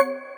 you